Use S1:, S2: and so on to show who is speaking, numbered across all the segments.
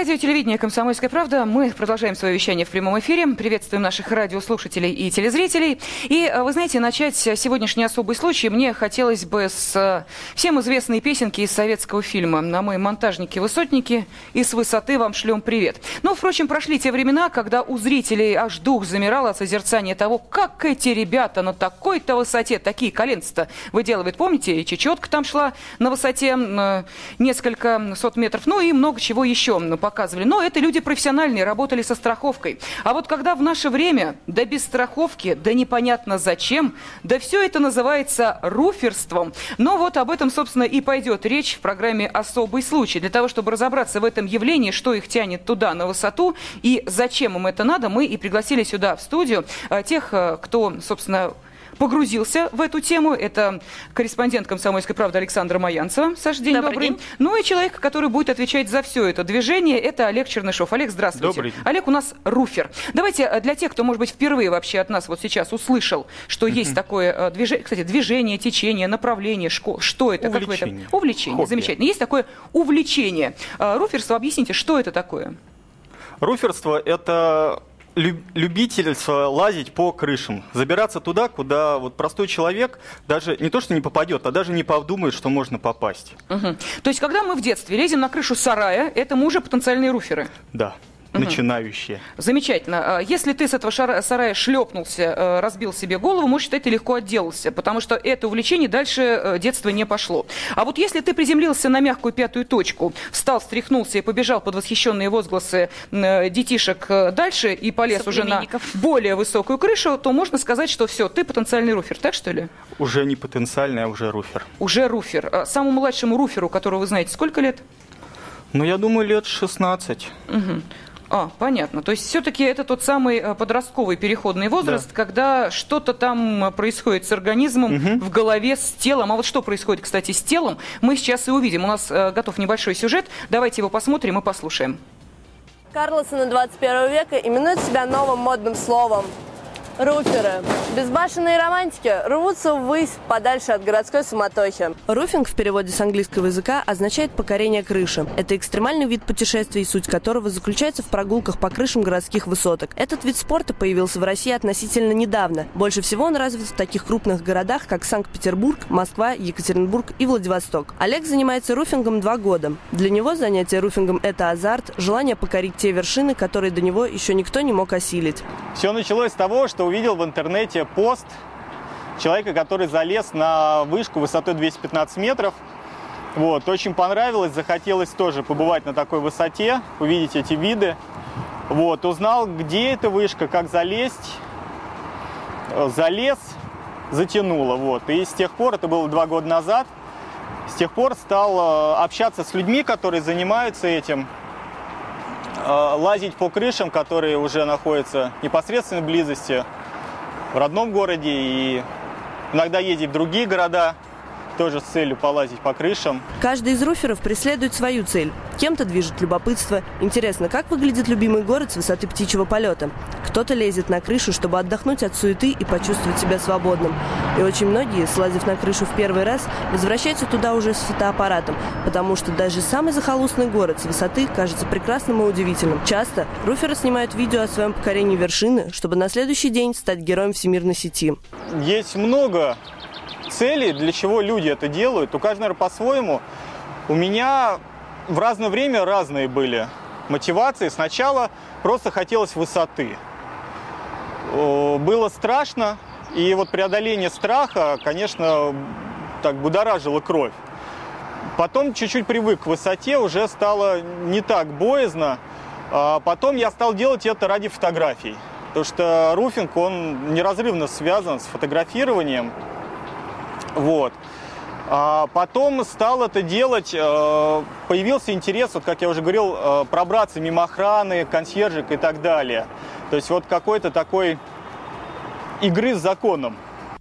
S1: Радио телевидение «Комсомольская правда». Мы продолжаем свое вещание в прямом эфире. Приветствуем наших радиослушателей и телезрителей. И, э, вы знаете, начать сегодняшний особый случай мне хотелось бы с э, всем известной песенки из советского фильма «На мы монтажники-высотники» и «С высоты вам шлем привет». Но, впрочем, прошли те времена, когда у зрителей аж дух замирал от созерцания того, как эти ребята на такой-то высоте такие коленца-то выделывают. Помните, и чечетка там шла на высоте э, несколько сот метров, ну и много чего еще показывали. Но это люди профессиональные, работали со страховкой. А вот когда в наше время, да без страховки, да непонятно зачем, да все это называется руферством. Но вот об этом, собственно, и пойдет речь в программе «Особый случай». Для того, чтобы разобраться в этом явлении, что их тянет туда, на высоту, и зачем им это надо, мы и пригласили сюда, в студию, э, тех, э, кто, собственно, погрузился в эту тему. Это корреспондент «Комсомольской правды» Александра Маянцева. Саша, день добрый. добрый. День. Ну и человек, который будет отвечать за все это движение, это Олег Чернышов. Олег, здравствуйте.
S2: Добрый день.
S1: Олег у нас руфер. Давайте э, для тех, кто, может быть, впервые вообще от нас вот сейчас услышал, что есть такое э, движение, кстати, движение, течение, направление, школ, что это,
S2: увлечение.
S1: как вы это? Увлечение.
S2: Хобби.
S1: Замечательно. Есть такое увлечение. Э, руферство, объясните, что это такое?
S2: Руферство – это любительство лазить по крышам, забираться туда, куда вот простой человек даже не то что не попадет, а даже не подумает, что можно попасть.
S1: Угу. То есть, когда мы в детстве лезем на крышу сарая, это мы уже потенциальные руферы?
S2: Да угу. начинающие.
S1: Замечательно. А если ты с этого сарая шлепнулся, э, разбил себе голову, можешь считать, ты легко отделался, потому что это увлечение дальше э, детства не пошло. А вот если ты приземлился на мягкую пятую точку, встал, встряхнулся и побежал под восхищенные возгласы э, детишек дальше и полез уже на более высокую крышу, то можно сказать, что все, ты потенциальный руфер, так что ли?
S2: Уже не потенциальный, а уже руфер.
S1: Уже руфер. А самому младшему руферу, которого вы знаете, сколько лет?
S2: Ну, я думаю, лет 16.
S1: Угу. А, понятно. То есть все-таки это тот самый э, подростковый переходный возраст, да. когда что-то там э, происходит с организмом, угу. в голове, с телом. А вот что происходит, кстати, с телом, мы сейчас и увидим. У нас э, готов небольшой сюжет. Давайте его посмотрим и послушаем.
S3: Карлосона 21 века именует себя новым модным словом Руферы. Безбашенные романтики рвутся ввысь, подальше от городской суматохи. Руфинг в переводе с английского языка означает покорение крыши. Это экстремальный вид путешествий, суть которого заключается в прогулках по крышам городских высоток. Этот вид спорта появился в России относительно недавно. Больше всего он развит в таких крупных городах, как Санкт-Петербург, Москва, Екатеринбург и Владивосток. Олег занимается руфингом два года. Для него занятие руфингом – это азарт, желание покорить те вершины, которые до него еще никто не мог осилить.
S2: Все началось с того, что увидел в интернете пост человека, который залез на вышку высотой 215 метров. Вот, очень понравилось, захотелось тоже побывать на такой высоте, увидеть эти виды. Вот, узнал, где эта вышка, как залезть. Залез, затянуло. Вот. И с тех пор, это было два года назад, с тех пор стал э, общаться с людьми, которые занимаются этим, э, лазить по крышам, которые уже находятся в непосредственной близости в родном городе и иногда ездить в другие города, тоже с целью полазить по крышам.
S3: Каждый из руферов преследует свою цель. Кем-то движет любопытство. Интересно, как выглядит любимый город с высоты птичьего полета? Кто-то лезет на крышу, чтобы отдохнуть от суеты и почувствовать себя свободным. И очень многие, слазив на крышу в первый раз, возвращаются туда уже с фотоаппаратом, потому что даже самый захолустный город с высоты кажется прекрасным и удивительным. Часто руферы снимают видео о своем покорении вершины, чтобы на следующий день стать героем всемирной сети.
S2: Есть много цели, для чего люди это делают. У каждого по-своему. У меня в разное время разные были мотивации. Сначала просто хотелось высоты. Было страшно, и вот преодоление страха, конечно, так будоражило кровь. Потом чуть-чуть привык к высоте, уже стало не так боязно. А потом я стал делать это ради фотографий. Потому что руфинг, он неразрывно связан с фотографированием. Вот. А потом стал это делать, э, появился интерес, вот как я уже говорил, э, пробраться мимо охраны, консьержек и так далее. То есть вот какой-то такой игры с законом.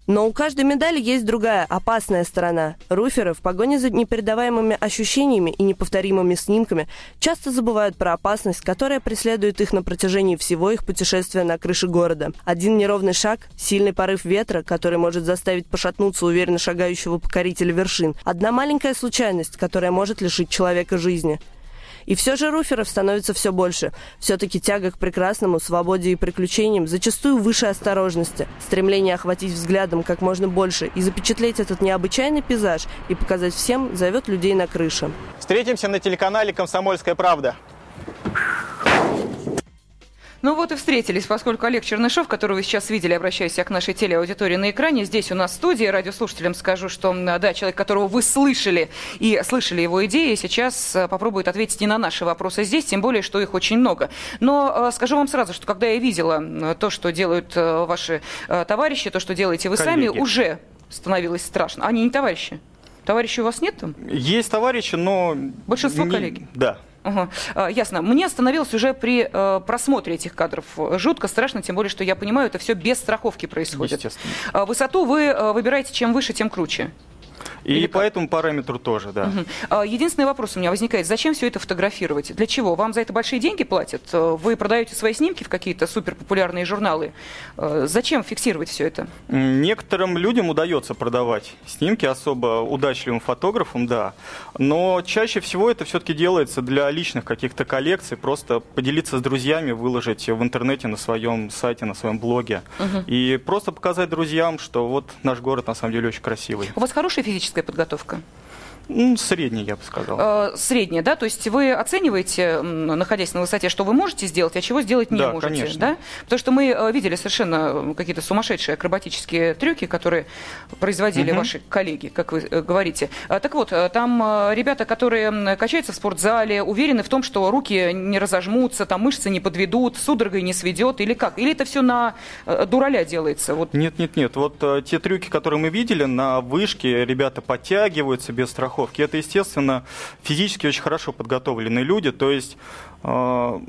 S3: Но у каждой медали есть другая, опасная сторона. Руферы в погоне за непередаваемыми ощущениями и неповторимыми снимками часто забывают про опасность, которая преследует их на протяжении всего их путешествия на крыше города. Один неровный шаг, сильный порыв ветра, который может заставить пошатнуться уверенно шагающего покорителя вершин. Одна маленькая случайность, которая может лишить человека жизни. И все же руферов становится все больше. Все-таки тяга к прекрасному, свободе и приключениям зачастую выше осторожности. Стремление охватить взглядом как можно больше и запечатлеть этот необычайный пейзаж и показать всем зовет людей на крыше.
S2: Встретимся на телеканале «Комсомольская правда».
S1: Ну вот и встретились, поскольку Олег Чернышов, которого вы сейчас видели, обращаюсь я к нашей телеаудитории на экране, здесь у нас в студии, радиослушателям скажу, что, да, человек, которого вы слышали и слышали его идеи, сейчас э, попробует ответить не на наши вопросы здесь, тем более, что их очень много. Но э, скажу вам сразу, что когда я видела то, что делают э, ваши товарищи, то, что делаете вы Коллеги. сами, уже становилось страшно. Они не товарищи. Товарищей у вас нет там?
S2: Есть товарищи, но...
S1: Большинство не... коллеги?
S2: Да.
S1: Ага. Ясно. Мне становилось уже при э, просмотре этих кадров жутко страшно, тем более, что я понимаю, это все без страховки происходит. Естественно. Высоту вы э, выбираете чем выше, тем круче.
S2: И Или по как? этому параметру тоже, да.
S1: Угу. Единственный вопрос у меня возникает, зачем все это фотографировать? Для чего? Вам за это большие деньги платят? Э, вы продаете свои снимки в какие-то суперпопулярные журналы? Э, зачем фиксировать все это?
S2: Некоторым людям удается продавать снимки, особо удачливым фотографам, да. Но чаще всего это все-таки делается для личных каких-то коллекций, просто поделиться с друзьями, выложить в интернете на своем сайте, на своем блоге. Угу. И просто показать друзьям, что вот наш город на самом деле очень красивый.
S1: У вас хорошая физическая физическая подготовка?
S2: Ну, средний, я бы сказал.
S1: Э, средняя, да? То есть вы оцениваете, находясь на высоте, что вы можете сделать, а чего сделать не
S2: да,
S1: можете,
S2: конечно.
S1: да? Потому что мы э, видели совершенно какие-то сумасшедшие акробатические трюки, которые производили угу. ваши коллеги, как вы э, говорите. Так вот, там ребята, которые качаются в спортзале, уверены в том, что руки не разожмутся, там мышцы не подведут, судорогой не сведет, или как? Или это все на дураля делается?
S2: Вот. Нет, нет, нет. Вот те трюки, которые мы видели на вышке, ребята подтягиваются без страховки страховки. Это, естественно, физически очень хорошо подготовленные люди, то есть э,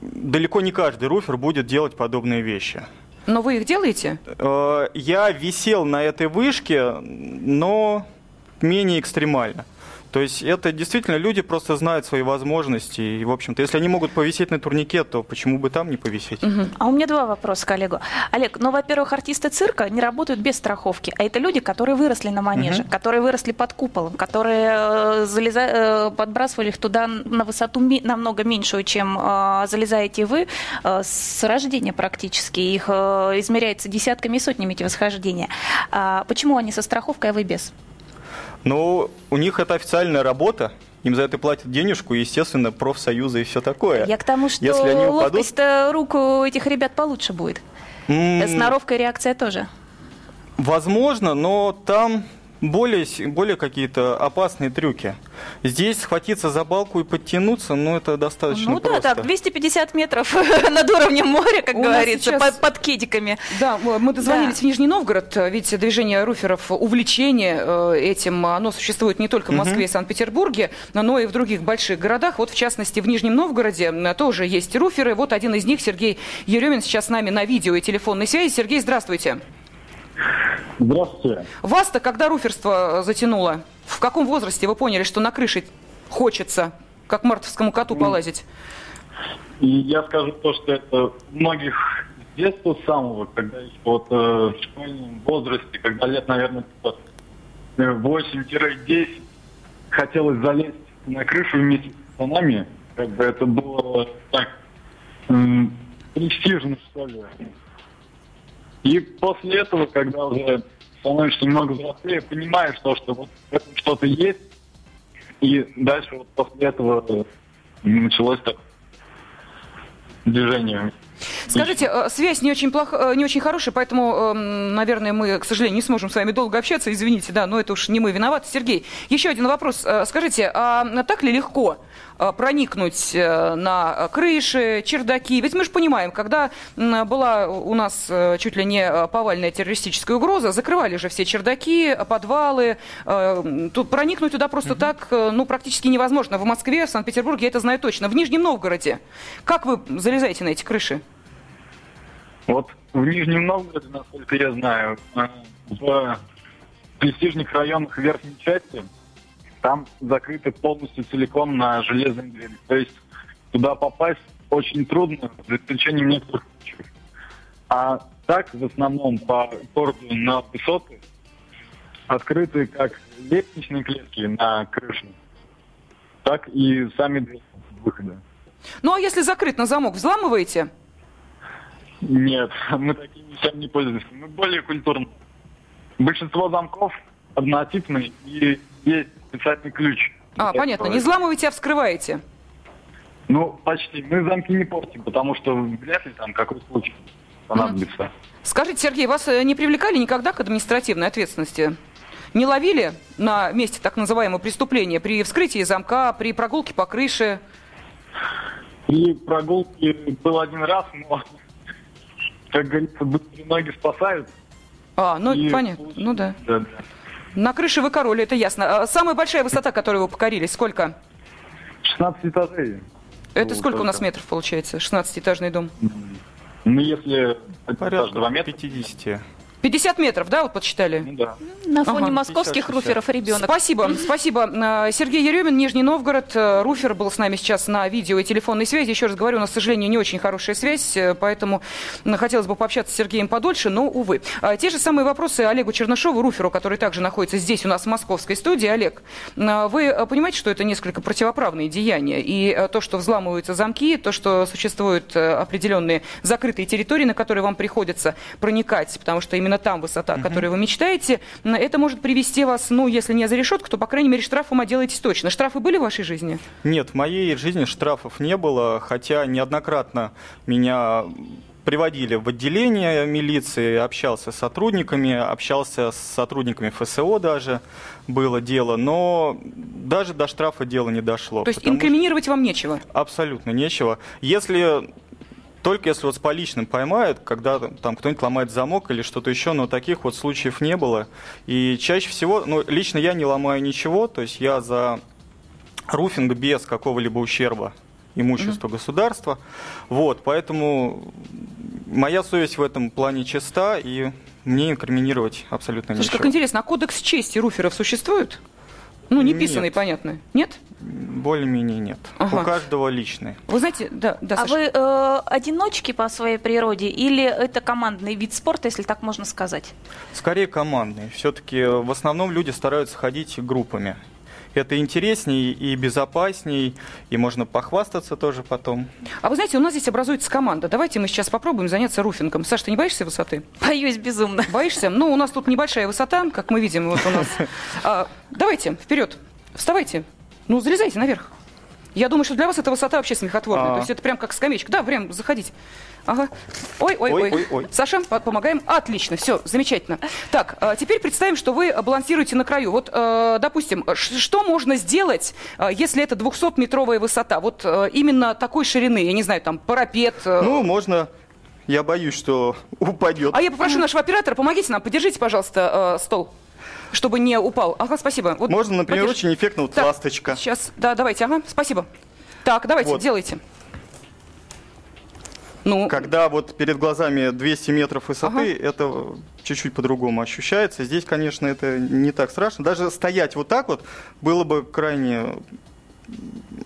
S2: далеко не каждый руфер будет делать подобные вещи.
S1: Но вы их делаете?
S2: Э, я висел на этой вышке, но менее экстремально. То есть это действительно люди просто знают свои возможности. И, в общем-то, если они могут повисеть на турнике, то почему бы там не повисеть?
S4: Угу. А у меня два вопроса к Олегу. Олег, ну, во-первых, артисты цирка не работают без страховки. А это люди, которые выросли на манеже, угу. которые выросли под куполом, которые э, залеза... э, подбрасывали их туда на высоту ми... намного меньшую, чем э, залезаете вы, э, с рождения практически. Их э, измеряется десятками и сотнями эти восхождения. А почему они со страховкой, а вы без?
S2: Ну, у них это официальная работа, им за это платят денежку, и, естественно, профсоюзы и все такое.
S4: Я к тому, что Если они упадут... ловкость рук у этих ребят получше будет. Mm. Сноровка реакция тоже.
S2: Возможно, но там более, более какие-то опасные трюки. Здесь схватиться за балку и подтянуться, ну, это достаточно
S4: Ну
S2: просто.
S4: да, так, 250 метров над уровнем моря, как У говорится, сейчас... под, под кедиками.
S1: Да, мы дозвонились да. в Нижний Новгород, ведь движение руферов, увлечение э, этим, оно существует не только в Москве и Санкт-Петербурге, но и в других больших городах. Вот, в частности, в Нижнем Новгороде тоже есть руферы. Вот один из них, Сергей Еремин, сейчас с нами на видео и телефонной связи. Сергей, здравствуйте.
S5: Здравствуйте.
S1: Вас-то когда руферство затянуло? В каком возрасте вы поняли, что на крыше хочется, как мартовскому коту, ну, полазить?
S5: И я скажу то, что это многих с детства самого, когда еще вот э, в школьном возрасте, когда лет, наверное, 8-10, типа, хотелось залезть на крышу вместе с пацанами. Как бы это было так престижно, что ли. И после этого, когда уже становишься немного взрослее, понимаешь то, что вот в этом что-то есть, и дальше вот после этого началось так движение.
S1: Скажите, э, связь не очень, плох... Э, не очень хорошая, поэтому, эм, наверное, мы, к сожалению, не сможем с вами долго общаться. Извините, да, но это уж не мы виноваты. Сергей, еще один вопрос. Э, скажите, а так ли легко проникнуть на крыши, чердаки? Ведь мы же понимаем, когда была у нас чуть ли не повальная террористическая угроза, закрывали же все чердаки, подвалы. Тут проникнуть туда просто угу. так, ну, практически невозможно. В Москве, в Санкт-Петербурге я это знаю точно. В Нижнем Новгороде. Как вы залезаете на эти крыши?
S5: Вот в Нижнем Новгороде, насколько я знаю, э, в престижных районах верхней части там закрыты полностью целиком на железные двери. То есть туда попасть очень трудно, за исключением некоторых случаев. А так, в основном, по городу на высоты открыты как лестничные клетки на крыше, так и сами двери выхода.
S1: Ну, а если закрыт на замок, взламываете?
S5: Нет, мы такими вещами не пользуемся. Мы более культурны. Большинство замков однотипные и есть специальный ключ.
S1: А, понятно. Не взламываете, а вскрываете.
S5: Ну, почти. Мы замки не портим, потому что вряд ли там какой случай понадобится.
S1: Скажите, Сергей, вас э, не привлекали никогда к административной ответственности? Не ловили на месте так называемого преступления при вскрытии замка, при прогулке по крыше?
S5: При прогулке был один раз, но, как говорится, быстрые ноги спасают.
S1: А, ну
S5: И
S1: понятно.
S5: получилось.
S1: Ну да.
S5: Да, да.
S1: На крыше вы король, это ясно. А самая большая высота, которую вы покорились, сколько?
S5: 16 этажей.
S1: Это
S5: Ну,
S1: сколько у нас метров получается? 16-этажный дом.
S5: Ну, если этаж
S2: Порядка
S5: 2 метра,
S2: 50.
S1: 50 метров, да, вот подсчитали?
S5: ну да.
S4: На фоне
S1: Ага.
S4: московских
S2: 50-60.
S4: руферов ребенок.
S1: Спасибо, спасибо. Э, Сергей Еремин, Нижний Новгород. Э, Руфер был с нами сейчас на видео и телефонной связи. Еще раз говорю, у нас, к сожалению, не очень хорошая связь, э, поэтому хотелось бы пообщаться с Сергеем подольше, но, увы. Те же самые вопросы Олегу Чернышову, Руферу, который также находится здесь у нас в московской студии. Олег, вы понимаете, что это несколько противоправные деяния? И то, что взламываются замки, то, что существуют определенные закрытые территории, на которые вам приходится проникать, потому что именно там высота, о которой вы мечтаете, это может привести вас, ну, если не за решетку, то, по крайней мере, штрафом отделаетесь точно. Штрафы были в вашей жизни?
S2: Нет, в моей жизни штрафов не было, хотя неоднократно меня приводили в отделение милиции, общался с сотрудниками, общался с сотрудниками ФСО даже, было дело, но даже до штрафа дело не дошло.
S1: То есть
S2: потому что
S1: инкриминировать вам нечего?
S2: Абсолютно нечего. Если только если вот с поличным поймают, когда там кто-нибудь ломает замок или что-то еще, но таких вот случаев не было. И чаще всего, ну, лично я не ломаю ничего, то есть я за руфинг без какого-либо ущерба имуществу государства. Вот, поэтому моя совесть в этом плане чиста, и мне инкриминировать абсолютно
S1: Слушай,
S2: нечего.
S1: как интересно, а кодекс чести руферов существует? Ну, не писанный, понятно. Нет?
S2: Более-менее нет.
S1: Ага.
S2: У каждого личный.
S1: Вы знаете, да, да,
S4: А
S1: Саша.
S4: вы э, одиночки по своей природе или это командный вид спорта, если так можно сказать?
S2: Скорее командный. Все-таки в основном люди стараются ходить группами. Это интересней и безопасней, и можно похвастаться тоже потом.
S1: А вы знаете, у нас здесь образуется команда. Давайте мы сейчас попробуем заняться руфингом. Саша, ты не боишься высоты?
S4: Боюсь безумно.
S1: Боишься? Ну, у нас тут небольшая высота, как мы видим, вот у нас. А, давайте, вперед. Вставайте. Ну, залезайте наверх. Я думаю, что для вас эта высота вообще смехотворная.
S2: А.
S1: То есть это прям как скамеечка. Да, прям заходите. Ага. Ой, ой, ой.
S2: Ой, ой, ой.
S1: Саша, по- помогаем. Отлично, все, замечательно. Так, а, теперь представим, что вы балансируете на краю. Вот, э, допустим, ш- что можно сделать, э, если это 200-метровая высота? Вот э, именно такой ширины, я не знаю, там парапет. э,
S2: Ну, можно... Я боюсь, что упадет.
S1: а я попрошу нашего оператора, помогите нам, подержите, пожалуйста, э, стол, чтобы не упал. Ага, спасибо. Вот
S2: Можно, например,
S1: подерж-
S2: очень эффектно вот
S1: Так,
S2: ласточка.
S1: Сейчас, да, давайте, ага, спасибо. Так, давайте,
S2: Вот.
S1: делайте. Ну,
S2: Когда вот перед глазами 200 метров высоты,
S1: Ага.
S2: это чуть-чуть по-другому ощущается. Здесь, конечно, это не так страшно. Даже стоять вот так вот было бы крайне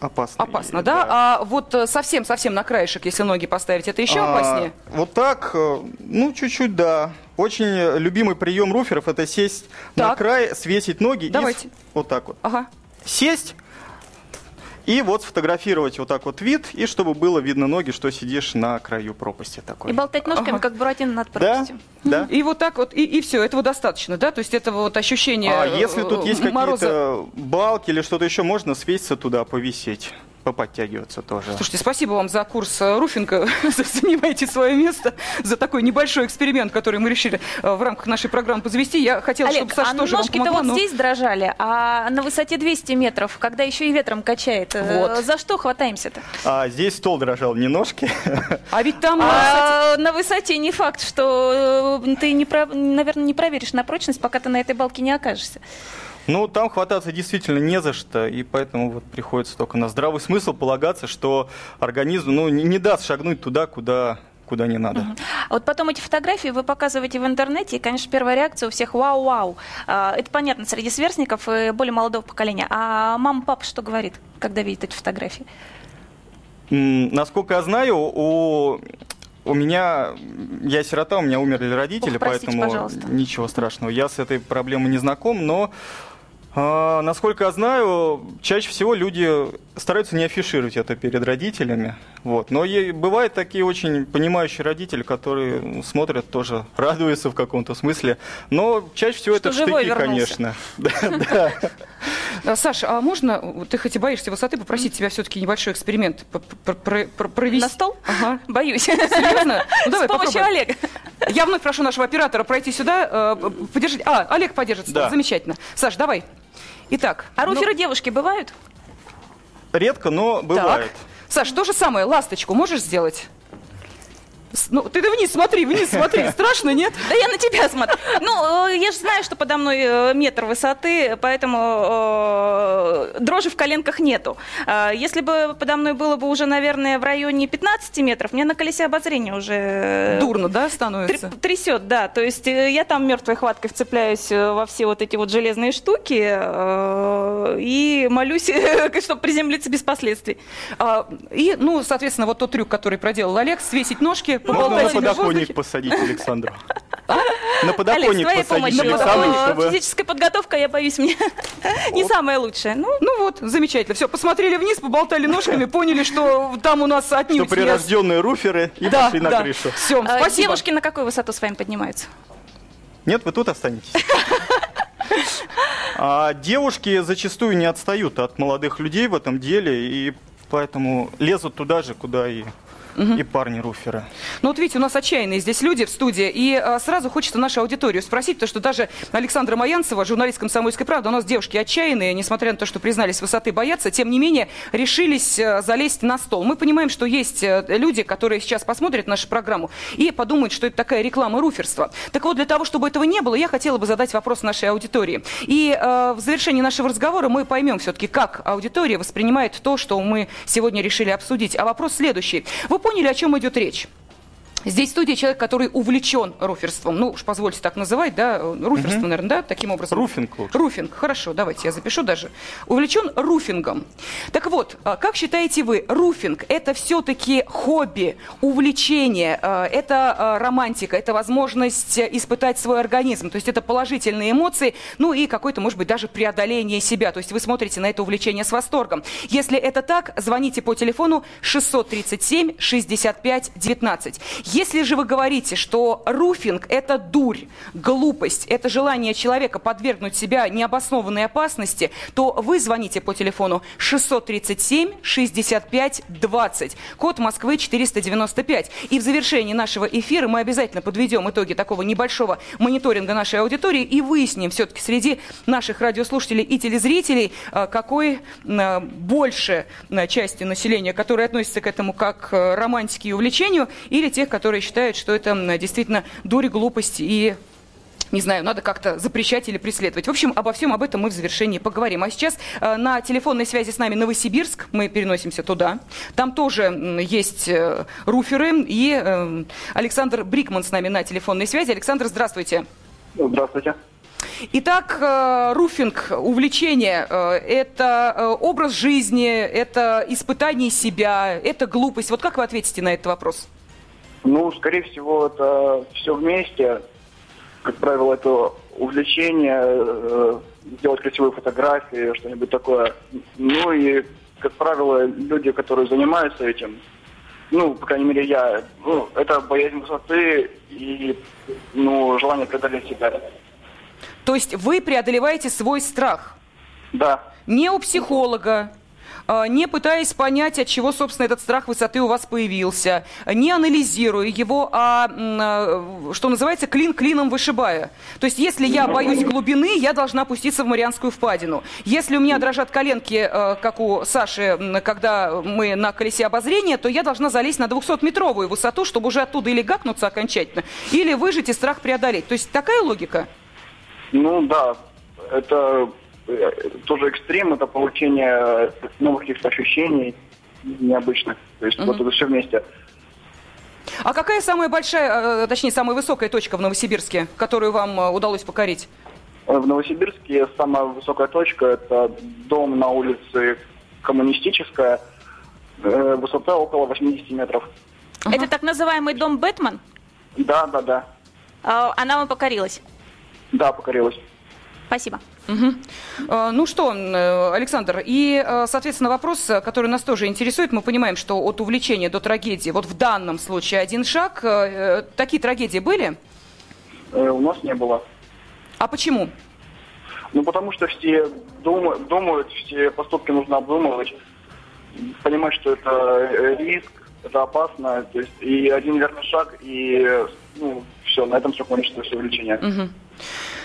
S2: опасно.
S1: опасно,
S2: И-
S1: да? А вот э, совсем-совсем на краешек, если ноги поставить, это еще
S2: А,
S1: опаснее?
S2: Вот так, э, ну, чуть-чуть, да. Очень э, любимый прием руферов – это сесть на
S1: Так.
S2: край, свесить ноги
S1: Давайте.
S2: и вот так вот.
S1: Ага.
S2: Сесть и вот сфотографировать вот так вот вид, и чтобы было видно ноги, что сидишь на краю пропасти такой.
S4: И болтать ножками,
S1: Ага.
S4: как Буратино над
S2: Да,
S4: пропастью.
S2: да.
S1: И вот так вот, и, и все, этого достаточно, да? То есть этого вот ощущение
S2: А если тут есть
S1: э, мороза...
S2: какие-то балки или что-то еще, можно свеситься туда, повисеть, поподтягиваться тоже.
S1: Слушайте, спасибо вам за курс э, руфинга. Занимаете свое место за такой небольшой эксперимент, который мы решили э, в рамках нашей программы завести. Я хотела,
S4: Олег,
S1: чтобы Саша
S4: а
S1: тоже
S4: ножки-то
S1: помогла,
S4: вот
S1: но-
S4: здесь дрожали, а на высоте 200 метров, когда еще и ветром качает, э,
S1: Вот.
S4: за что хватаемся-то?
S2: А здесь стол дрожал, не ножки.
S1: А ведь там... э, кстати,
S4: А на высоте не факт, что ты, не про- наверное, не проверишь на прочность, пока ты на этой балке не окажешься.
S2: Ну, там хвататься действительно не за что, и поэтому вот приходится только на здравый смысл полагаться, что организм ну, не, даст шагнуть туда, куда, куда не надо.
S4: А вот потом эти фотографии вы показываете в интернете, и, конечно, первая реакция у всех «Вау-вау». А, Это понятно среди сверстников и более молодого поколения. А мама, папа что говорит, когда видит эти фотографии?
S2: М, Насколько я знаю, у, у меня, я сирота, у меня умерли родители,
S4: Ох, простите,
S2: поэтому
S4: пожалуйста.
S2: ничего страшного. Я с этой проблемой не знаком, но а, насколько я знаю, чаще всего люди стараются не афишировать это перед родителями. Вот. Но е- бывают такие очень понимающие родители, которые смотрят тоже, радуются в каком-то смысле. Но чаще всего
S4: Что
S2: это
S4: живой
S2: штыки,
S4: вернулся.
S2: конечно. Да, да.
S1: А, Саша, а можно, вот ты хоть и боишься высоты, попросить тебя все-таки небольшой эксперимент провести?
S4: На стол?
S1: Ага.
S4: Боюсь.
S1: Серьезно? Ну, давай,
S4: С помощью. Олега.
S1: Я вновь прошу нашего оператора пройти сюда, э, подержать. А, Олег подержит стол.
S2: Да.
S1: Замечательно. Саш, давай. Итак.
S4: А
S1: ну,
S4: руферы девушки бывают?
S2: Редко, но
S1: так.
S2: бывает.
S1: Саш, то же самое, ласточку можешь сделать? Ну, ты да вниз смотри, вниз смотри. Страшно, нет?
S4: Да я на тебя смотрю. Ну, э, я же знаю, что подо мной э, метр высоты, поэтому э, дрожи в коленках нету. А Если бы подо мной было бы уже, наверное, в районе 15 метров, мне на колесе обозрения уже... э,
S1: Дурно, да, становится?
S4: Трясет, да. То есть э, я там мертвой хваткой вцепляюсь э, во все вот эти вот железные штуки и молюсь, чтобы приземлиться без последствий.
S1: А, И, ну, соответственно, вот тот трюк, который проделал Олег, свесить ножки,
S2: Можно на
S1: поболтать ими в
S2: подоконник посадить Александру. На подоконник посадить чтобы...
S4: физическая подготовка, я боюсь, мне не самая лучшая. Ну,
S1: Ну вот, замечательно. Все, посмотрели вниз, поболтали ножками, поняли, что там у нас
S2: Что
S1: отнюдь не...
S2: прирожденные руферы и
S1: Да,
S2: пошли на
S1: да.
S2: крышу.
S1: Все,
S4: А
S1: спасибо.
S4: Девушки на какую высоту с вами поднимаются?
S2: Нет, вы тут останетесь. А девушки зачастую не отстают от молодых людей в этом деле, и поэтому лезут туда же, куда и, и парни-руферы.
S1: Ну вот видите, у нас отчаянные здесь люди в студии, и а, сразу хочется нашу аудиторию спросить, потому что даже Александра Маянцева, журналист «Комсомольской правды», у нас девушки отчаянные, несмотря на то, что признались высоты боятся, тем не менее решились а, залезть на стол. Мы понимаем, что есть э, люди, которые сейчас посмотрят нашу программу и подумают, что это такая реклама руферства. Так вот, для того, чтобы этого не было, я хотела бы задать вопрос нашей аудитории. И э, в завершении нашего разговора мы поймем все-таки, как аудитория воспринимает то, что мы сегодня решили обсудить. А вопрос следующий. Вы поняли, о чем идет речь? Здесь в студии человек, который увлечен руферством. Ну, уж позвольте так называть, да, э, руферство, наверное, да, таким образом.
S2: Руфинг лучше.
S1: Руфинг, хорошо, давайте я запишу даже. Увлечен руфингом. Так вот, а, как считаете вы, руфинг – это все-таки хобби, увлечение, а, это а, романтика, это возможность э, испытать свой организм, то есть это положительные эмоции, ну и какое-то, может быть, даже преодоление себя, то есть вы смотрите на это увлечение с восторгом. Если это так, звоните по телефону 637 65 19. Если же вы говорите, что руфинг – это дурь, глупость, это желание человека подвергнуть себя необоснованной опасности, то вы звоните по телефону 637 65 20, код Москвы 495. И в завершении нашего эфира мы обязательно подведем итоги такого небольшого мониторинга нашей аудитории и выясним все-таки среди наших радиослушателей и телезрителей, а, какой а, больше а, части населения, которые относятся к этому как романтике и увлечению, или тех, которые считают, что это действительно дурь, глупость и не знаю, надо как-то запрещать или преследовать. В общем, обо всем об этом мы в завершении поговорим. А сейчас э, на телефонной связи с нами Новосибирск. Мы переносимся туда. Там тоже м, есть э, руферы. И э, Александр Брикман с нами на телефонной связи. Александр, здравствуйте.
S5: Здравствуйте.
S1: Итак, э, руфинг, увлечение э, – это э, образ жизни, это испытание себя, это глупость. Вот как вы ответите на этот вопрос?
S5: Ну, скорее всего, это все вместе. Как правило, это увлечение, э, сделать красивые фотографии, что-нибудь такое. Ну и, как правило, люди, которые занимаются этим, ну, по крайней мере, я, ну, это боязнь высоты и, ну, желание преодолеть себя.
S1: То есть вы преодолеваете свой страх –
S5: Да.
S1: не у психолога, не пытаясь понять, от чего, собственно, этот страх высоты у вас появился, не анализируя его, а, а, что называется, клин клином вышибая. То есть, если я боюсь глубины, я должна опуститься в Марианскую впадину. Если у меня дрожат коленки, э, как у Саши, когда мы на колесе обозрения, то я должна залезть на 200-метровую высоту, чтобы уже оттуда или гакнуться окончательно, или выжить и страх преодолеть. То есть, такая логика?
S5: Ну да, это тоже экстрим, это получение новых каких-то ощущений необычных. То есть вот это все вместе.
S1: А какая самая большая, э, точнее, самая высокая точка в Новосибирске, которую вам э, удалось покорить?
S6: В Новосибирске самая высокая точка – это дом на улице Коммунистическая, э, высота около 80 метров.
S4: Это так называемый дом Бэтмен?
S6: Да, да, да.
S4: А, Она вам покорилась?
S6: Да, покорилась.
S4: Спасибо.
S1: Э, Ну что, э, Александр, и, э, соответственно, вопрос, э, который нас тоже интересует, мы понимаем, что от увлечения до трагедии, вот в данном случае один шаг, такие трагедии были?
S6: У нас не было.
S1: А почему?
S6: Ну, потому что все дума- думают, все поступки нужно обдумывать, понимать, что это риск, это опасно, то есть и один верный шаг, и ну, все, на этом все кончится, все увлечение.
S1: Мгм.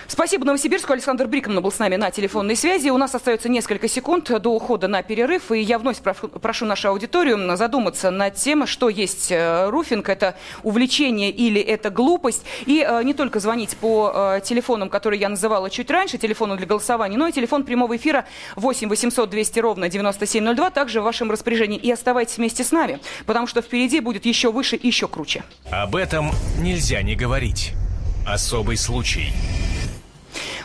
S1: Спасибо Новосибирску. Александр Брикман был с нами на телефонной связи. У нас остается несколько секунд до ухода на перерыв. И я вновь прошу, нашу аудиторию задуматься над тем, что есть э, руфинг. Это увлечение или это глупость. И э, не только звонить по э, телефонам, которые я называла чуть раньше, телефону для голосования, но и телефон прямого эфира 8 800 200 ровно 9702 также в вашем распоряжении. И оставайтесь вместе с нами, потому что впереди будет еще выше и еще круче.
S7: Об этом нельзя не говорить. Особый случай.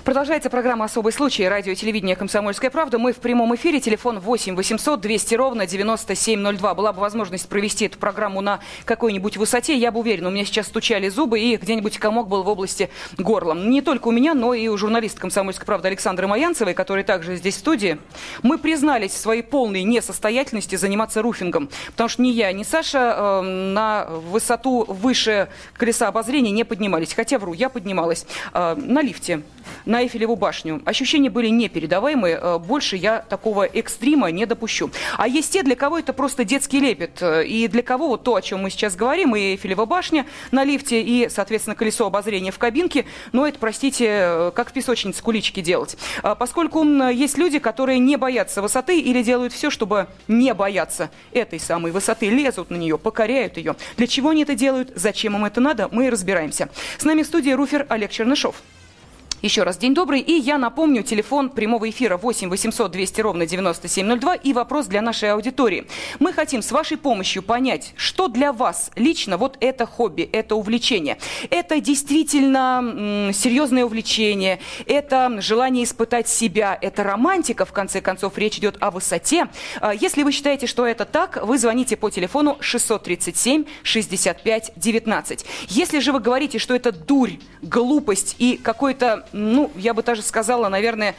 S1: Продолжается программа «Особый случай». Радио и телевидение «Комсомольская правда». Мы в прямом эфире. Телефон 8 800 200 ровно 9702. Была бы возможность провести эту программу на какой-нибудь высоте. Я бы уверена, у меня сейчас стучали зубы и где-нибудь комок был в области горла. Не только у меня, но и у журналиста «Комсомольской правды» Александры Маянцевой, который также здесь в студии. Мы признались в своей полной несостоятельности заниматься руфингом. Потому что ни я, ни Саша э, на высоту выше колеса обозрения не поднимались. Хотя вру, я поднималась э, на лифте на Эйфелеву башню. Ощущения были непередаваемые. Э, Больше я такого экстрима не допущу. А есть те, для кого это просто детский лепет. Э, И для кого вот то, о чем мы сейчас говорим, и Эйфелева башня на лифте, и, соответственно, колесо обозрения в кабинке, но это, простите, э, как в песочнице кулички делать. А Поскольку есть люди, которые не боятся высоты или делают все, чтобы не бояться этой самой высоты, лезут на нее, покоряют ее. Для чего они это делают, зачем им это надо, мы и разбираемся. С нами в студии руфер Олег Чернышов. Еще раз день добрый. И я напомню, телефон прямого эфира 8 800 200 ровно 9702 и вопрос для нашей аудитории. Мы хотим с вашей помощью понять, что для вас лично вот это хобби, это увлечение. Это действительно серьезное увлечение, это желание испытать себя, это романтика, в конце концов, речь идет о высоте. А, Если вы считаете, что это так, вы звоните по телефону 637 65 19. Если же вы говорите, что это дурь, глупость и какой-то ну, я бы даже сказала, наверное,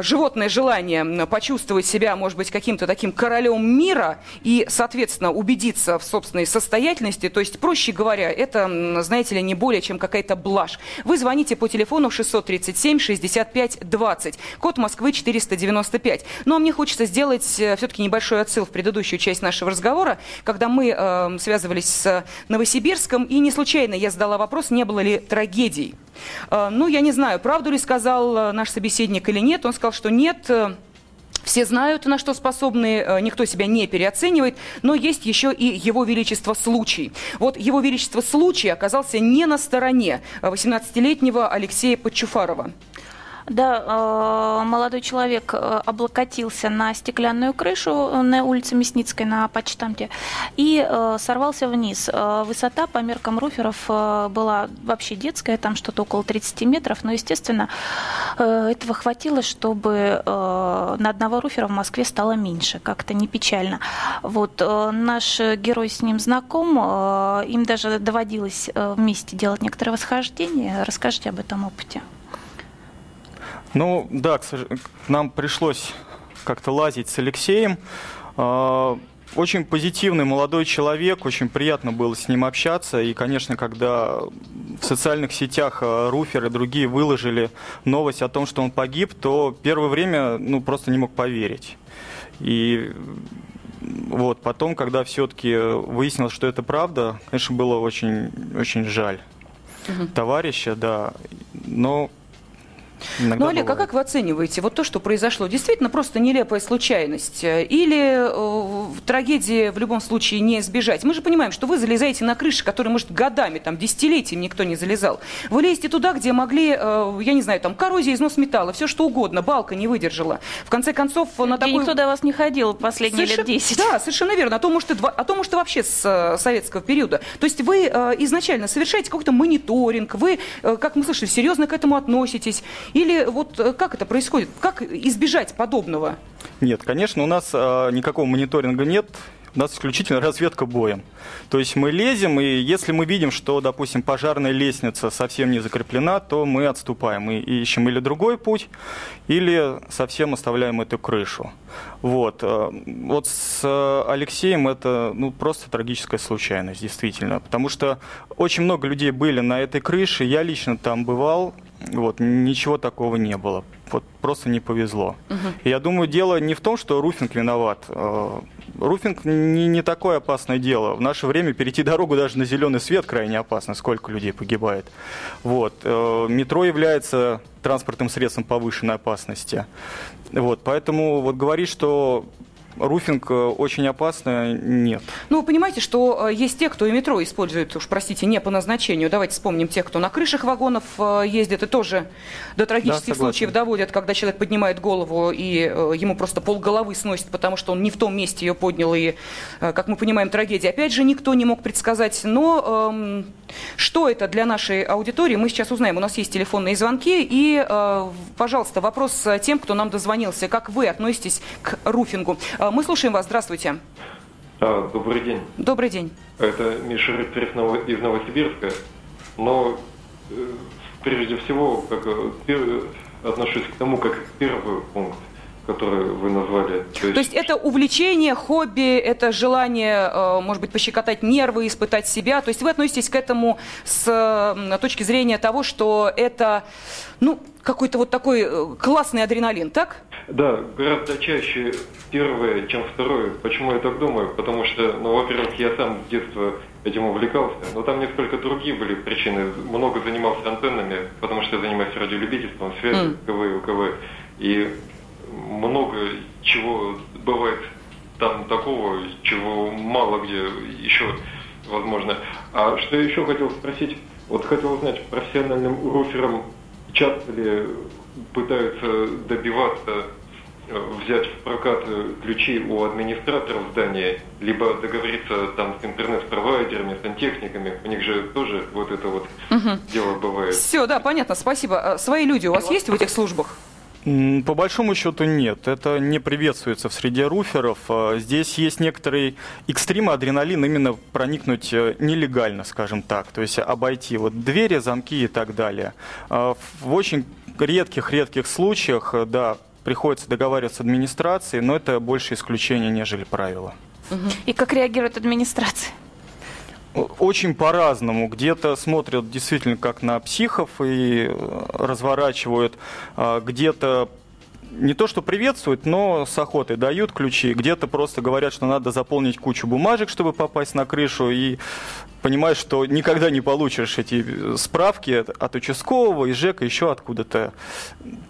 S1: животное желание почувствовать себя, может быть, каким-то таким королем мира и, соответственно, убедиться в собственной состоятельности. То есть, проще говоря, это, знаете ли, не более чем какая-то блажь. Вы звоните по телефону 637 65 20, код Москвы 495. Ну, а мне хочется сделать все-таки небольшой отсыл в предыдущую часть нашего разговора, когда мы э, связывались с Новосибирском, и не случайно я задала вопрос, не было ли трагедий. Э, ну, я не знаю, правду ли сказал э, наш собеседник или нет. Он сказал, что нет. э, Все знают, на что способны, э, никто себя не переоценивает, но есть еще и его величество случай. Вот его величество случай оказался не на стороне 18-летнего Алексея Подчуфарова.
S4: Да, э, молодой человек э, облокотился на стеклянную крышу на улице Мясницкой на почтамте и э, сорвался вниз. Э, Высота по меркам руферов э, была вообще детская, там что-то около 30 метров, но, естественно, э, этого хватило, чтобы э, на одного руфера в Москве стало меньше, как-то не печально. Вот э, наш герой с ним знаком, э, им даже доводилось э, вместе делать некоторые восхождения. Расскажите об этом опыте.
S2: Ну, да, к нам пришлось как-то лазить с Алексеем. А, Очень позитивный молодой человек, очень приятно было с ним общаться. И, конечно, когда в социальных сетях а, Руфер и другие выложили новость о том, что он погиб, то первое время ну, просто не мог поверить. И вот потом, когда все-таки выяснилось, что это правда, конечно, было очень, очень жаль товарища, да. Но Иногда
S1: ну, Олег,
S2: бывает.
S1: а как вы оцениваете вот то, что произошло? Действительно просто нелепая случайность? Или э, трагедии в любом случае не избежать? Мы же понимаем, что вы залезаете на крыши, которые, может, годами, там, десятилетиями никто не залезал. Вы лезете туда, где могли, э, я не знаю, там, коррозия, износ металла, все что угодно, балка не выдержала. В конце концов, на
S4: Где
S1: такой...
S4: никто до вас не ходил последние
S1: Совершенно-
S4: лет 10.
S1: Да, совершенно верно. А то, может, и, два- а то, может, и вообще с э, советского периода. То есть вы э, изначально совершаете какой-то мониторинг, вы, э, как мы слышали, серьезно к этому относитесь? Или вот э, как это происходит? Как избежать подобного?
S2: Нет, конечно, у нас а, никакого мониторинга нет. У нас исключительно разведка боем. То есть мы лезем, и если мы видим, что, допустим, пожарная лестница совсем не закреплена, то мы отступаем и ищем или другой путь, или совсем оставляем эту крышу. Вот, э, вот с э, Алексеем это ну, просто трагическая случайность, действительно. Потому что очень много людей были на этой крыше, я лично там бывал, вот, ничего такого не было. Вот просто не повезло. И я думаю, дело не в том, что руфинг виноват. Э, Руфинг не, не такое опасное дело. В наше время перейти дорогу даже на зеленый свет крайне опасно. Сколько людей погибает. Вот. э, Метро является транспортным средством повышенной опасности. Вот. Поэтому вот говорить, что руфинг э, очень опасно, нет.
S1: Ну, вы понимаете, что э, есть те, кто и метро использует, уж простите, не по назначению. Давайте вспомним тех, кто на крышах вагонов э, ездит, и тоже до трагических
S2: Да,
S1: случаев доводят, когда человек поднимает голову, и ему просто полголовы сносит, потому что он не в том месте ее поднял, и, как мы понимаем, трагедия. Опять же, никто не мог предсказать. Но эм, что это для нашей аудитории, мы сейчас узнаем. У нас есть телефонные звонки, и, э, пожалуйста, вопрос тем, кто нам дозвонился. Как вы относитесь к руфингу? Э, Мы слушаем вас. Здравствуйте.
S8: А, добрый день.
S1: Добрый день.
S8: Это Миша Рыцарев из Новосибирска. Но э, прежде всего, как э, отношусь к тому, как первый пункт, который вы назвали.
S1: То есть это увлечение, хобби, это желание, э, может быть, пощекотать нервы, испытать себя. То есть вы относитесь к этому с точки зрения того, что это, ну, какой-то вот такой э, классный адреналин, так?
S8: Да, гораздо чаще первое, чем второе. Почему я так думаю? Потому что, ну, во-первых, я сам с детства этим увлекался, но там несколько другие были причины. Много занимался антеннами, потому что я занимаюсь радиолюбительством, связь,
S1: Мгм.
S8: КВ УКВ. И много чего бывает там такого, чего мало где еще возможно. А что я еще хотел спросить? Вот хотел узнать, профессиональным руферам часто ли пытаются добиваться э, взять в прокат э, ключи у администраторов здания, либо договориться там с интернет-провайдерами, с сантехниками. У них же тоже вот это вот дело бывает.
S1: Все, да, понятно, спасибо. А Свои люди у вас есть в этих службах?
S2: По большому счету нет, это не приветствуется в среде руферов. А, Здесь есть некоторый экстрим адреналин именно проникнуть э, нелегально, скажем так, то есть обойти вот двери, замки и так далее. А, В очень редких-редких случаях, э, да, приходится договариваться с администрацией, но это больше исключение, нежели правило.
S4: И как реагирует администрация?
S2: Очень по-разному. Где-то смотрят действительно как на психов и э, разворачивают, а где-то не то, что приветствуют, но с охотой дают ключи. Где-то просто говорят, что надо заполнить кучу бумажек, чтобы попасть на крышу, и понимаешь, что никогда не получишь эти справки от, участкового, из ЖЭКа, еще откуда-то.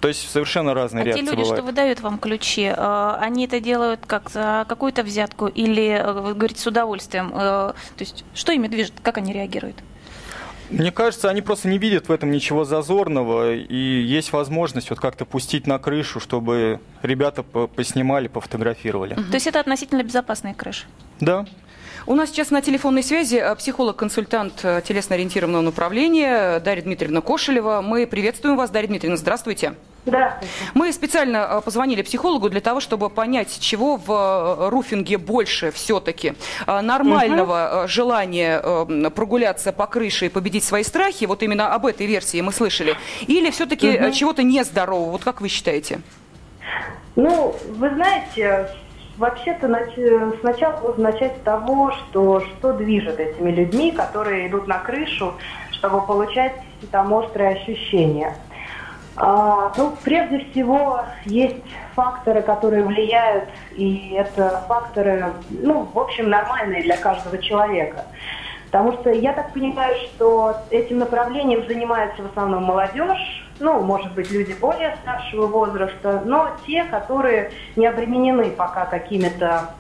S2: То есть совершенно разные
S4: А те
S2: реакции
S4: люди,
S2: бывают.
S4: что выдают вам ключи, э, они это делают как за какую-то взятку или, э, вы говорите, с удовольствием? Э, То есть что ими движет, как они реагируют?
S2: Мне кажется, они просто не видят в этом ничего зазорного, и есть возможность вот как-то пустить на крышу, чтобы ребята по- поснимали, пофотографировали.
S4: То есть это относительно безопасная крыша?
S2: Да.
S1: У нас сейчас на телефонной связи э, психолог-консультант э, телесно-ориентированного направления Дарья Дмитриевна Кошелева. Мы приветствуем вас, Дарья Дмитриевна, здравствуйте.
S9: Здравствуйте.
S1: Мы специально э, позвонили психологу для того, чтобы понять, чего в э, руфинге больше все-таки. Нормального э, желания э, прогуляться по крыше и победить свои страхи, вот именно об этой версии мы слышали, или все-таки
S9: Мгм.
S1: чего-то нездорового, вот как вы считаете?
S9: Ну, вы знаете, вообще-то нач- сначала нужно начать с того, что, что движет этими людьми, которые идут на крышу, чтобы получать там острые ощущения. А, ну, прежде всего, есть факторы, которые влияют, и это факторы, ну, в общем, нормальные для каждого человека. Потому что я так понимаю, что этим направлением занимается в основном молодежь, ну, может быть, люди более старшего возраста, но те, которые не обременены пока какими-то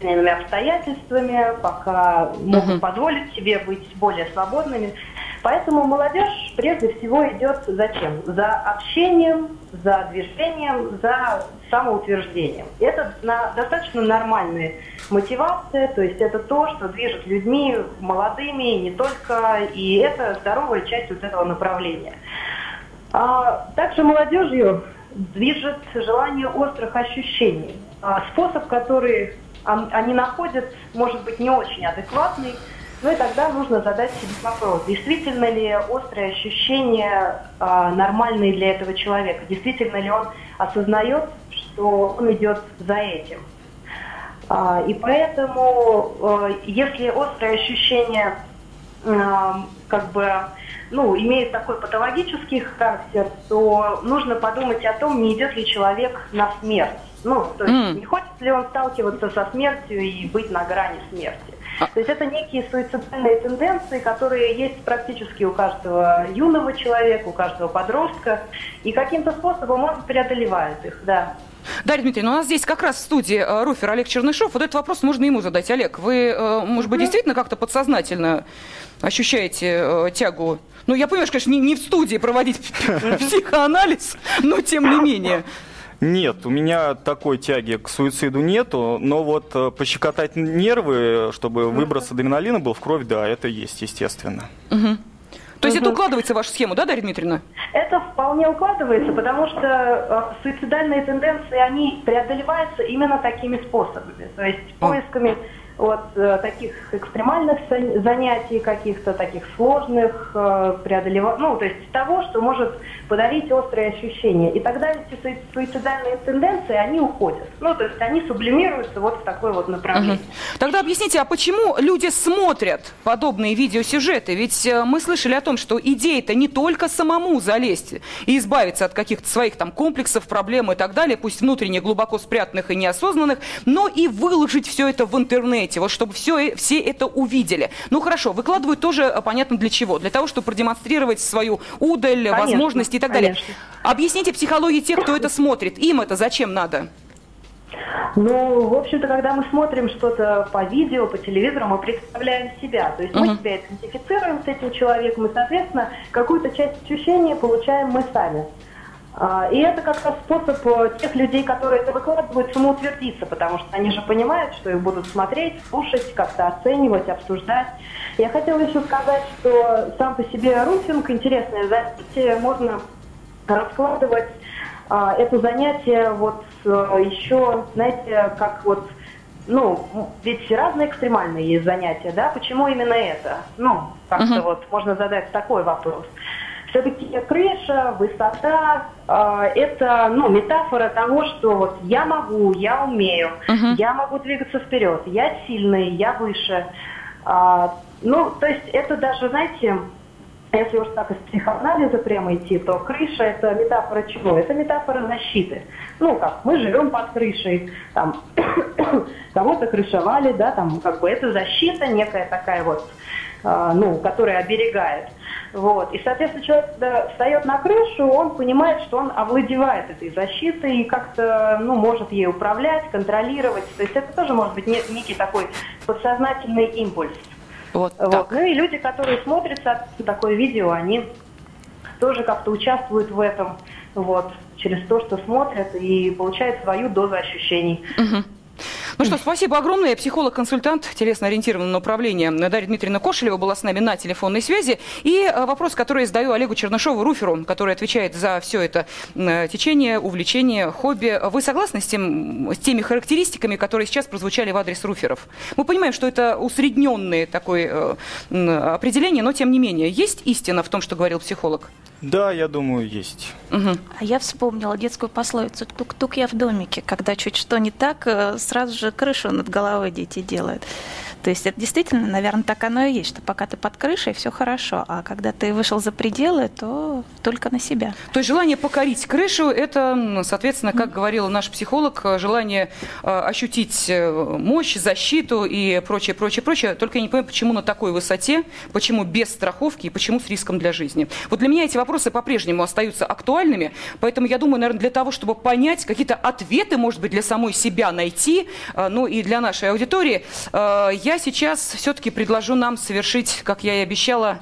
S9: обстоятельствами, пока могут uh-huh. позволить себе быть более свободными. Поэтому молодежь прежде всего идет за чем? За общением, за движением, за самоутверждением. Это на, достаточно нормальная мотивация, то есть это то, что движет людьми молодыми, не только, и это здоровая часть вот этого направления. А также молодежью движет желание острых ощущений. А способ, который они находят, может быть не очень адекватный, ну и тогда нужно задать себе вопрос, действительно ли острые ощущения э, нормальные для этого человека, действительно ли он осознает, что он идет за этим. А, и поэтому, э, если острые ощущения э, как бы ну, имеет такой патологический характер, то нужно подумать о том, не идет ли человек на смерть. Ну, то есть mm. не хочет ли он сталкиваться со смертью и быть на грани смерти. А... То есть это некие суицидальные тенденции, которые есть практически у каждого юного человека, у каждого подростка, и каким-то способом он преодолевает их, да.
S1: Дарья Дмитриевна, у нас здесь как раз в студии э, руфер Олег Чернышов. Вот этот вопрос можно ему задать. Олег, вы, э, может быть, действительно как-то подсознательно ощущаете э, тягу? Ну, я понимаю, что, конечно, не, не в студии проводить психоанализ, но тем не менее.
S2: Нет, у меня такой тяги к суициду нету, но вот э, пощекотать нервы, чтобы выброс адреналина был в кровь, да, это есть, естественно.
S1: Угу. То есть это укладывается в вашу схему, да, Дарья Дмитриевна?
S9: Это вполне укладывается, потому что э, суицидальные тенденции, они преодолеваются именно такими способами. То есть поисками от э, таких экстремальных занятий, каких-то таких сложных, э, преодолевать, ну, то есть того, что может подарить острые ощущения. И тогда эти суицидальные тенденции, они уходят. Ну, то есть они сублимируются вот в такое вот направление.
S1: Угу. Тогда объясните, а почему люди смотрят подобные видеосюжеты? Ведь э, мы слышали о том, что идея-то не только самому залезть и избавиться от каких-то своих там комплексов, проблем и так далее, пусть внутренне глубоко спрятанных и неосознанных, но и выложить все это в интернете интернете, вот чтобы все, все это увидели. Ну хорошо, выкладывают тоже э, понятно для чего. Для того, чтобы продемонстрировать свою удаль, конечно, возможности и так далее. Конечно. Объясните психологии тех, кто это смотрит. Им это зачем надо?
S9: Ну, в общем-то, когда мы смотрим что-то по видео, по телевизору, мы представляем себя. То есть uh-huh. мы себя идентифицируем с этим человеком, и, соответственно, какую-то часть ощущения получаем мы сами. А, и это как раз способ э, тех людей, которые это выкладывают, самоутвердиться, потому что они же понимают, что их будут смотреть, слушать, как-то оценивать, обсуждать. Я хотела еще сказать, что сам по себе руфинг интересное занятие, можно раскладывать а, это занятие вот а, еще, знаете, как вот ну, ведь разные экстремальные есть занятия, да? Почему именно это? Ну, как-то uh-huh. вот можно задать такой вопрос. Все-таки крыша, высота э, это ну, метафора того, что вот я могу, я умею, uh-huh. я могу двигаться вперед, я сильный, я выше. А, ну, то есть это даже, знаете, если уж так из психоанализа прямо идти, то крыша это метафора чего? Это метафора защиты. Ну как, мы живем под крышей, там кого-то крышевали, да, там как бы это защита некая такая вот, ну, которая оберегает. Вот. И, соответственно, человек, когда встает на крышу, он понимает, что он овладевает этой защитой и как-то ну, может ей управлять, контролировать. То есть это тоже может быть некий такой подсознательный импульс. Вот, вот. Так. Ну и люди, которые смотрят такое видео, они тоже как-то участвуют в этом, вот, через то, что смотрят и получают свою дозу ощущений.
S1: Угу. Ну что, спасибо огромное. Психолог-консультант телесно-ориентированного направления Дарья Дмитриевна Кошелева была с нами на телефонной связи. И э, вопрос, который я задаю Олегу Чернышову, руферу, который отвечает за все это течение, увлечение, хобби. Вы согласны с, тем, с теми характеристиками, которые сейчас прозвучали в адрес руферов? Мы понимаем, что это усредненное такое э, определение, но тем не менее. Есть истина в том, что говорил психолог?
S2: Да, я думаю, есть.
S4: Угу. А я вспомнила детскую пословицу «тук-тук я в домике», когда чуть что не так, э, сразу же крышу над головой дети делают. То есть это действительно, наверное, так оно и есть, что пока ты под крышей, все хорошо, а когда ты вышел за пределы, то только на себя.
S1: То есть желание покорить крышу – это, соответственно, как говорил наш психолог, желание э, ощутить э, мощь, защиту и прочее, прочее, прочее. Только я не понимаю, почему на такой высоте, почему без страховки и почему с риском для жизни. Вот для меня эти вопросы по-прежнему остаются актуальными, поэтому я думаю, наверное, для того, чтобы понять, какие-то ответы, может быть, для самой себя найти, э, ну и для нашей аудитории, я сейчас все-таки предложу нам совершить, как я и обещала,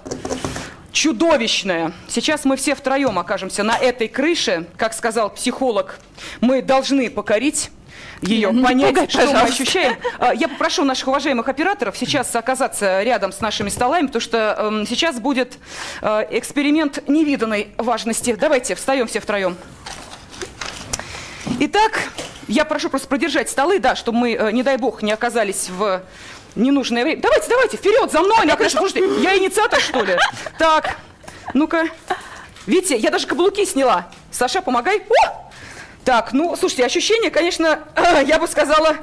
S1: чудовищное. Сейчас мы все втроем окажемся на этой крыше, как сказал психолог. Мы должны покорить ее, понять, пугай, что пожалуйста. мы ощущаем. А, я попрошу наших уважаемых операторов сейчас оказаться рядом с нашими столами, потому что э, сейчас будет э, эксперимент невиданной важности. Давайте встаем все втроем. Итак, я прошу просто продержать столы, да, чтобы мы, э, не дай бог, не оказались в ненужное время. Давайте, давайте, вперед, за мной! Я, конечно, слушайте, я инициатор, что ли? Так, ну-ка. Видите, я даже каблуки сняла. Саша, помогай. О! Так, ну, слушайте, ощущения, конечно, я бы сказала,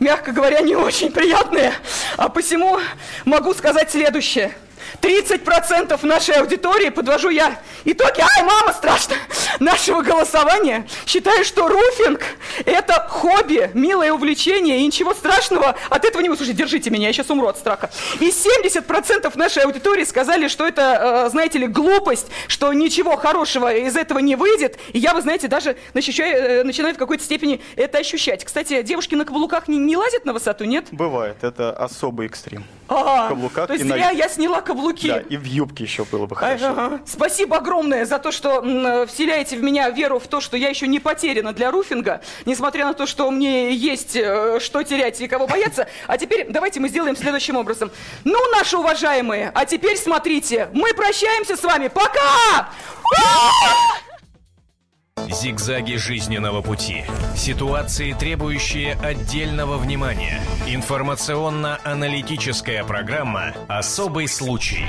S1: мягко говоря, не очень приятные. А посему могу сказать следующее. 30% нашей аудитории, подвожу я итоги, ай, мама, страшно, нашего голосования, считаю, что руфинг – это хобби, милое увлечение, и ничего страшного от этого не будет. Слушайте, держите меня, я сейчас умру от страха. И 70% нашей аудитории сказали, что это, э, знаете ли, глупость, что ничего хорошего из этого не выйдет. И я, вы знаете, даже начинаю, э, начинаю в какой-то степени это ощущать. Кстати, девушки на каблуках не, не лазят на высоту, нет?
S2: Бывает, это особый экстрим.
S1: А, каблуках то есть зря на... я сняла каблуки.
S2: Да, и в юбке еще было бы хорошо. Ага.
S1: Спасибо огромное за то, что вселяете в меня веру в то, что я еще не потеряна для руфинга, несмотря на то, что мне есть э, что терять и кого бояться. А теперь давайте мы сделаем следующим образом. Ну, наши уважаемые, а теперь смотрите, мы прощаемся с вами. Пока!
S7: Зигзаги жизненного пути. Ситуации, требующие отдельного внимания. Информационно-аналитическая программа «Особый случай».